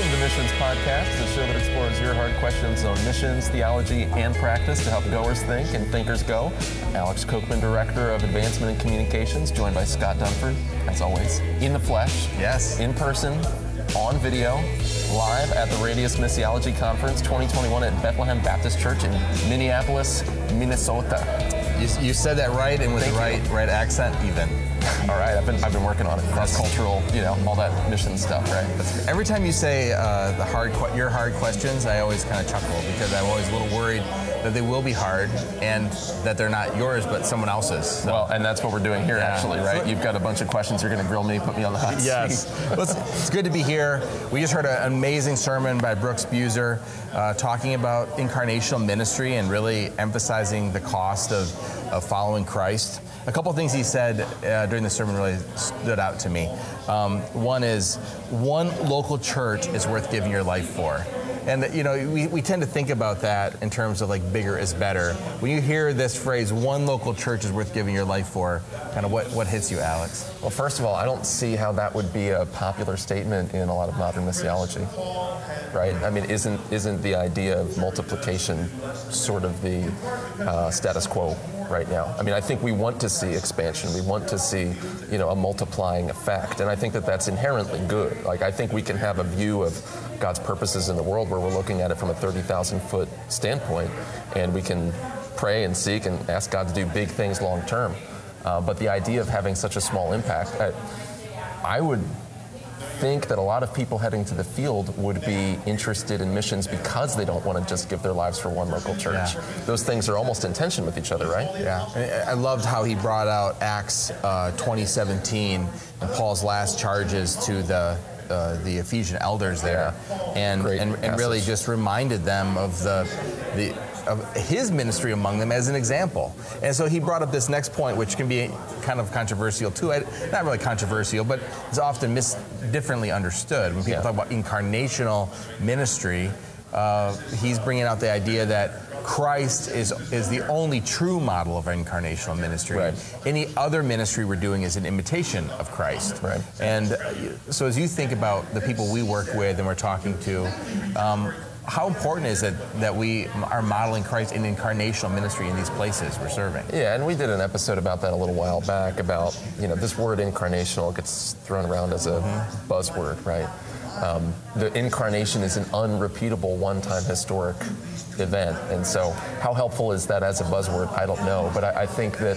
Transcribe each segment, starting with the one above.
Welcome to the Missions Podcast, the show that explores your hard questions on missions, theology, and practice to help goers think and thinkers go. Alex Kochman, Director of Advancement and Communications, joined by Scott Dunford, as always, in the flesh. Yes. In person, on video, live at the Radius Missiology Conference 2021 at Bethlehem Baptist Church in Minneapolis, Minnesota. You, you said that right and with Thank the you. right right accent even. All right, I've been, I've been working on it. Cross cultural, you know, all that mission stuff, right? Every time you say uh, the hard que- your hard questions, I always kind of chuckle because I'm always a little worried that they will be hard and that they're not yours but someone else's. So- Well, and that's what we're doing here, Yeah. actually, right? You've got a bunch of questions. You're going to grill me, put me on the hot Yes. seat. well, it's, it's good to be here. We just heard an amazing sermon by Brooks Buser uh, talking about incarnational ministry and really emphasizing the cost of, of following Christ. A couple things he said uh, during the sermon really stood out to me. Um, one is one local church is worth giving your life for. And you know, we, we tend to think about that in terms of like bigger is better. When you hear this phrase, one local church is worth giving your life for, kind of what, what hits you, Alex? Well, first of all, I don't see how that would be a popular statement in a lot of modern missiology, right? I mean, isn't isn't the idea of multiplication sort of the uh, status quo right now? I mean, I think we want to see expansion. We want to see, you know, a multiplying effect, and I think that that's inherently good. Like, I think we can have a view of God's purposes in the world where we're looking at it from a thirty thousand foot standpoint, and we can pray and seek and ask God to do big things long term. Uh, but the idea of having such a small impact, I, I would think that a lot of people heading to the field would be interested in missions because they don't want to just give their lives for one local church. Yeah. Those things are almost in tension with each other, right? Yeah, And I loved how he brought out Acts uh, 2017 and Paul's last charges to the uh, the Ephesian elders there, and Great and, and really just reminded them of the the of his ministry among them as an example. And so he brought up this next point, which can be kind of controversial too. Not really controversial, but it's often mis- differently understood when people Yeah. talk about incarnational ministry. Uh, he's bringing out the idea that Christ is is the only true model of incarnational ministry. Right. Any other ministry we're doing is an imitation of Christ. Right. And uh, so, as you think about the people we work with and we're talking to, um, how important is it that we are modeling Christ in incarnational ministry in these places we're serving? Yeah, and we did an episode about that a little while back about, you know, this word incarnational gets thrown around as a buzzword, right? Um, the incarnation is an unrepeatable, one time historic event. And so, how helpful is that as a buzzword? I don't know. But I, I think that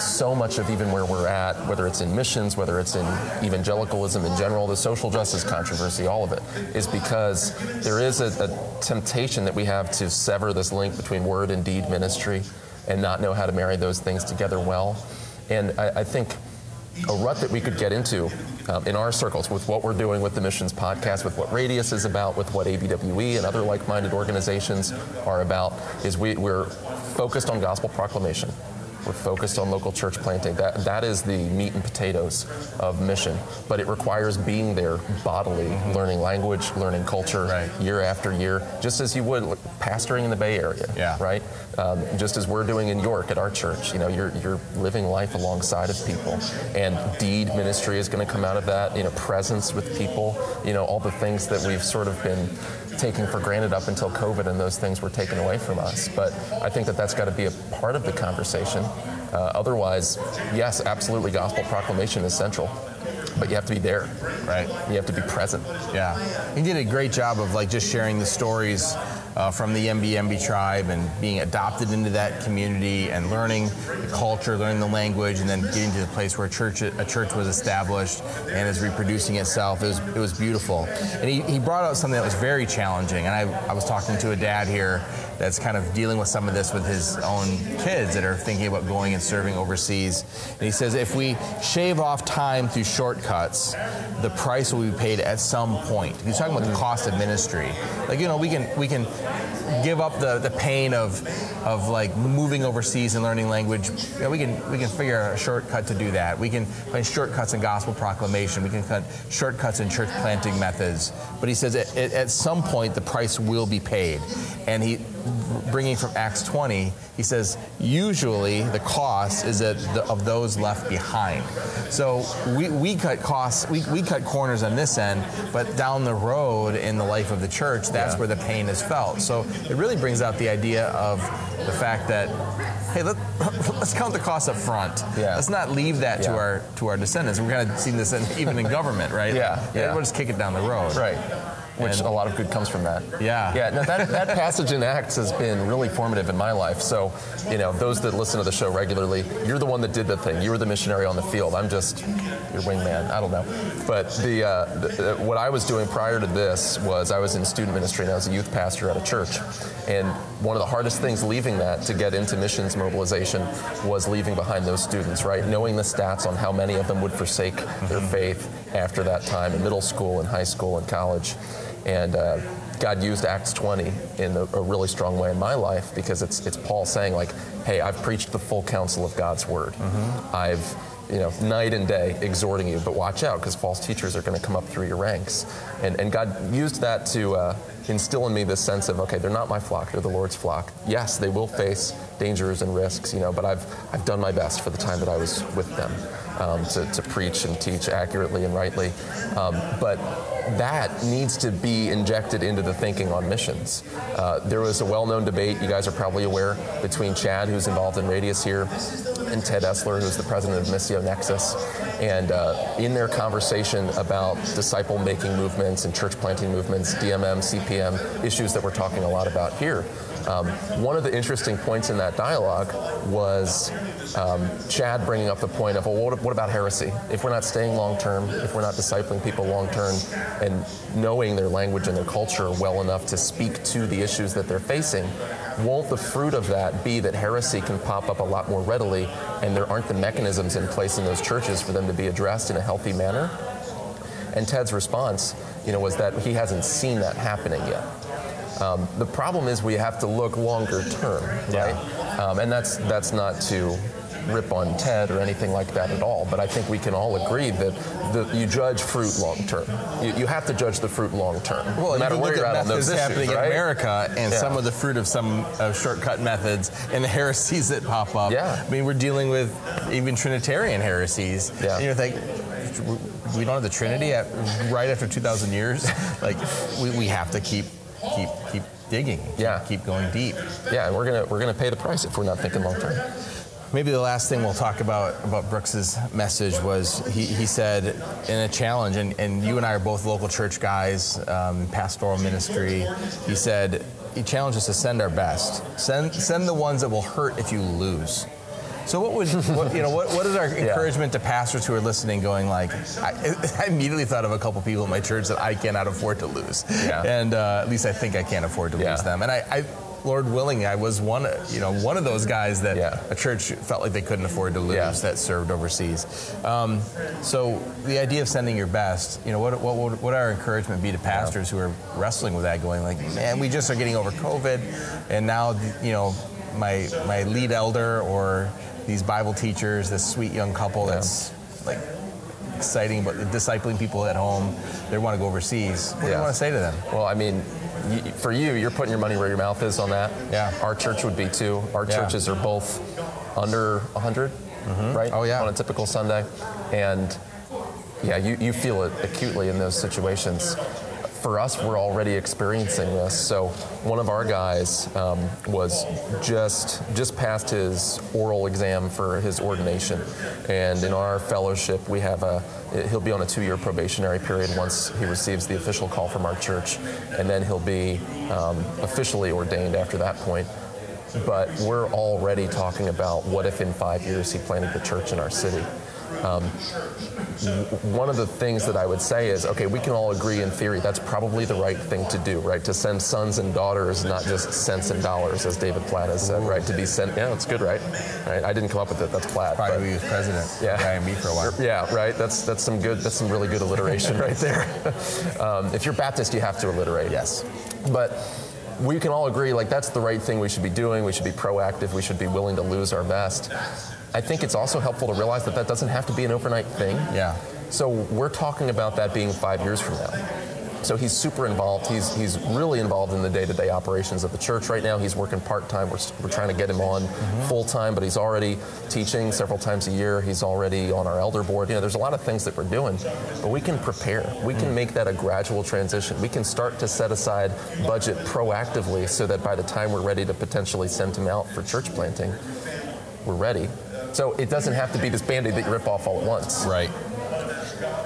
so much of even where we're at, whether it's in missions, whether it's in evangelicalism in general, the social justice controversy, all of it, is because there is a, a temptation that we have to sever this link between word and deed ministry and not know how to marry those things together well. And I, I think a rut that we could get into um, in our circles with what we're doing with the Missions Podcast, with what Radius is about, with what ABWE and other like minded organizations are about, is we, we're focused on gospel proclamation. We're focused on local church planting. That, that is the meat and potatoes of mission. But it requires being there bodily, learning language, learning culture Right. year after year, just as you would pastoring in the Bay Area, Yeah. right? Um, just as we're doing in York at our church. You know, you're, you're living life alongside of people. And deed ministry is going to come out of that, you know, presence with people, you know, all the things that we've sort of been taking for granted up until COVID and those things were taken away from us. But I think that that's got to be a part of the conversation. Uh, otherwise, yes, absolutely, gospel proclamation is central. But you have to be there. Right. You have to be present. Yeah, he did a great job of like just sharing the stories uh, from the Yembiyembi tribe and being adopted into that community and learning the culture, learning the language, and then getting to the place where a church a church was established and is reproducing itself. It was it was beautiful, and he, he brought out something that was very challenging. And I, I was talking to a dad here that's kind of dealing with some of this with his own kids that are thinking about going and serving overseas. And he says if we shave off time through shortcuts, the price will be paid at some point. He's talking about the cost of ministry. Like you know, we can we can give up the, the pain of of like moving overseas and learning language. You know, we can we can figure out a shortcut to do that. We can find shortcuts in gospel proclamation. We can find shortcuts in church planting methods. But he says at, at, some point the price will be paid, and he bringing from Acts 20, he says, usually the cost is the, of those left behind. So we, we cut costs, we, we cut corners on this end, but down the road in the life of the church, that's Yeah. where the pain is felt. So it really brings out the idea of the fact that, hey, let, let's count the costs up front. Yeah. Let's not leave that to our to our descendants. We're kind of seeing this in, even in government, right? Yeah, yeah. We'll just kick it down the road. Right. Which And- a lot of good comes from that. Yeah. Yeah. No, that, that passage in Acts has been really formative in my life. So, you know, those that listen to the show regularly, you're the one that did the thing. You were the missionary on the field. I'm just your wingman. I don't know. But the, uh, the, the what I was doing prior to this was I was in student ministry and I was a youth pastor at a church. And one of the hardest things leaving that to get into missions mobilization was leaving behind those students, right? Knowing the stats on how many of them would forsake their faith after that time in middle school and high school and college. And uh, God used Acts 20 in a, a really strong way in my life because it's, it's Paul saying, like, hey, I've preached the full counsel of God's word. I've, you know, night and day exhorting you, but watch out because false teachers are going to come up through your ranks. And, and God used that to uh, instill in me this sense of, okay, they're not my flock, they're the Lord's flock. Yes, they will face dangers and risks, you know, but I've, I've done my best for the time that I was with them um, to, to preach and teach accurately and rightly. Um, but that needs to be injected into the thinking on missions. Uh, there was a well-known debate, you guys are probably aware, between Chad, who's involved in Radius here, and Ted Esler, who's the president of Missio Nexus. And uh, in their conversation about disciple-making movements and church planting movements, DMM, CPM, issues that we're talking a lot about here, um, one of the interesting points in that dialogue was um, Chad bringing up the point of, well, what, what about heresy? If we're not staying long term, if we're not discipling people long term, and knowing their language and their culture well enough to speak to the issues that they're facing, won't the fruit of that be that heresy can pop up a lot more readily, and there aren't the mechanisms in place in those churches for them to be addressed in a healthy manner? And Ted's response, you know, was that he hasn't seen that happening yet. Um, the problem is we have to look longer term, right? Um, and that's that's not to rip on Ted or anything like that at all. But I think we can all agree that the, you judge fruit long term. You, you have to judge the fruit long term, Well, no matter you where you're at on those happening issues, in? America and Yeah. some of the fruit of some uh, shortcut methods and the heresies that pop up. Yeah. I mean, we're dealing with even Trinitarian heresies. Yeah. And you're like, we don't have the Trinity at, right after 2,000 years. like, we, we have to keep keep keep digging. Yeah. Keep going deep. Yeah, and we're gonna we're gonna pay the price if we're not thinking long term. Maybe the last thing we'll talk about about Brooks's message was he, he said in a challenge, and, and you and I are both local church guys, um, pastoral ministry. He said he challenged us to send our best, send send the ones that will hurt if you lose. So what would what, you know what, what is our encouragement to pastors who are listening, going like I, I immediately thought of a couple people in my church that I cannot afford to lose, Yeah. and uh, at least I think I can't afford to Yeah. lose them, and I. I Lord willing, I was one, you know, one of those guys that Yeah. a church felt like they couldn't afford to lose Yeah. that served overseas. Um, so the idea of sending your best, you know, what what would what our encouragement be to pastors who are wrestling with that, going like, man, we just are getting over COVID, and now you know, my my lead elder or these Bible teachers, this sweet young couple that's like exciting, but discipling people at home, they want to go overseas. What do you want to say to them? Well, I mean, y for you, you're putting your money where your mouth is on that. Yeah. Our church would be too. Our Yeah. churches are both under 100, mm-hmm. right? Oh, yeah. On a typical Sunday, and yeah, you, you feel it acutely in those situations. For us, we're already experiencing this. So one of our guys um, was just just passed his oral exam for his ordination, and in our fellowship, we have a he'll be on a two-year probationary period once he receives the official call from our church, and then he'll be um, officially ordained after that point but we're already talking about what if in five years he planted the church in our city. Um, one of the things that I would say is, okay, we can all agree in theory that's probably the right thing to do, right? To send sons and daughters, not just cents and dollars, as David Platt has said, right? To be sent, yeah, that's good, right? Right? I didn't come up with it. That's Platt. but- Probably he was president Yeah. IMB for a while. yeah, right. That's that's some good. That's some really good alliteration right there. um, if you're Baptist, you have to alliterate. Yes. But we can all agree, like that's the right thing we should be doing. We should be proactive. We should be willing to lose our best. I think it's also helpful to realize that that doesn't have to be an overnight thing. Yeah. So we're talking about that being five years from now. So he's super involved. He's he's really involved in the day-to-day operations of the church right now. He's working part-time. We're, we're trying to get him on mm-hmm. full-time, but he's already teaching several times a year. He's already on our elder board. You know, there's a lot of things that we're doing, but we can prepare. We can mm. make that a gradual transition. We can start to set aside budget proactively so that by the time we're ready to potentially send him out for church planting, we're ready. So it doesn't have to be this band-aid that you rip off all at once. Right.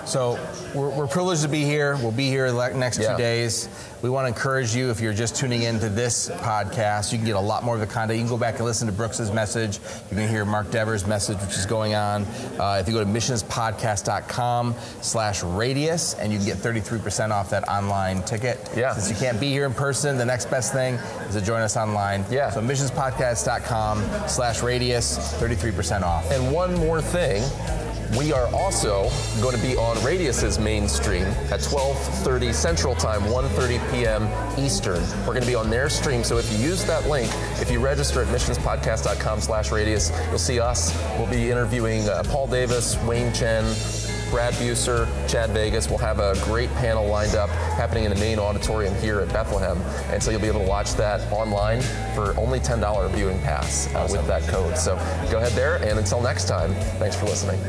So we're, we're, privileged to be here. We'll be here the next yeah. two days. We want to encourage you, if you're just tuning in to this podcast, you can get a lot more of the content. You can go back and listen to Brooks's message. You can hear Mark Dever's message, which is going on. Uh, if you go to missionspodcast.com slash radius, and you can get 33% off that online ticket. Yeah. Since you can't be here in person, the next best thing is to join us online. Yeah. So missionspodcast.com slash radius, 33% off. And one more thing we are also going to be on Radius's mainstream at 12:30 Central Time, 1:30 p.m. Eastern. We're going to be on their stream. So if you use that link, if you register at missionspodcast.com/radius, you'll see us. We'll be interviewing uh, Paul Davis, Wayne Chen, Brad Buser, Chad Vegas. We'll have a great panel lined up happening in the main auditorium here at Bethlehem. And so you'll be able to watch that online for only $10 viewing pass uh, with that code. So go ahead there, and until next time, thanks for listening.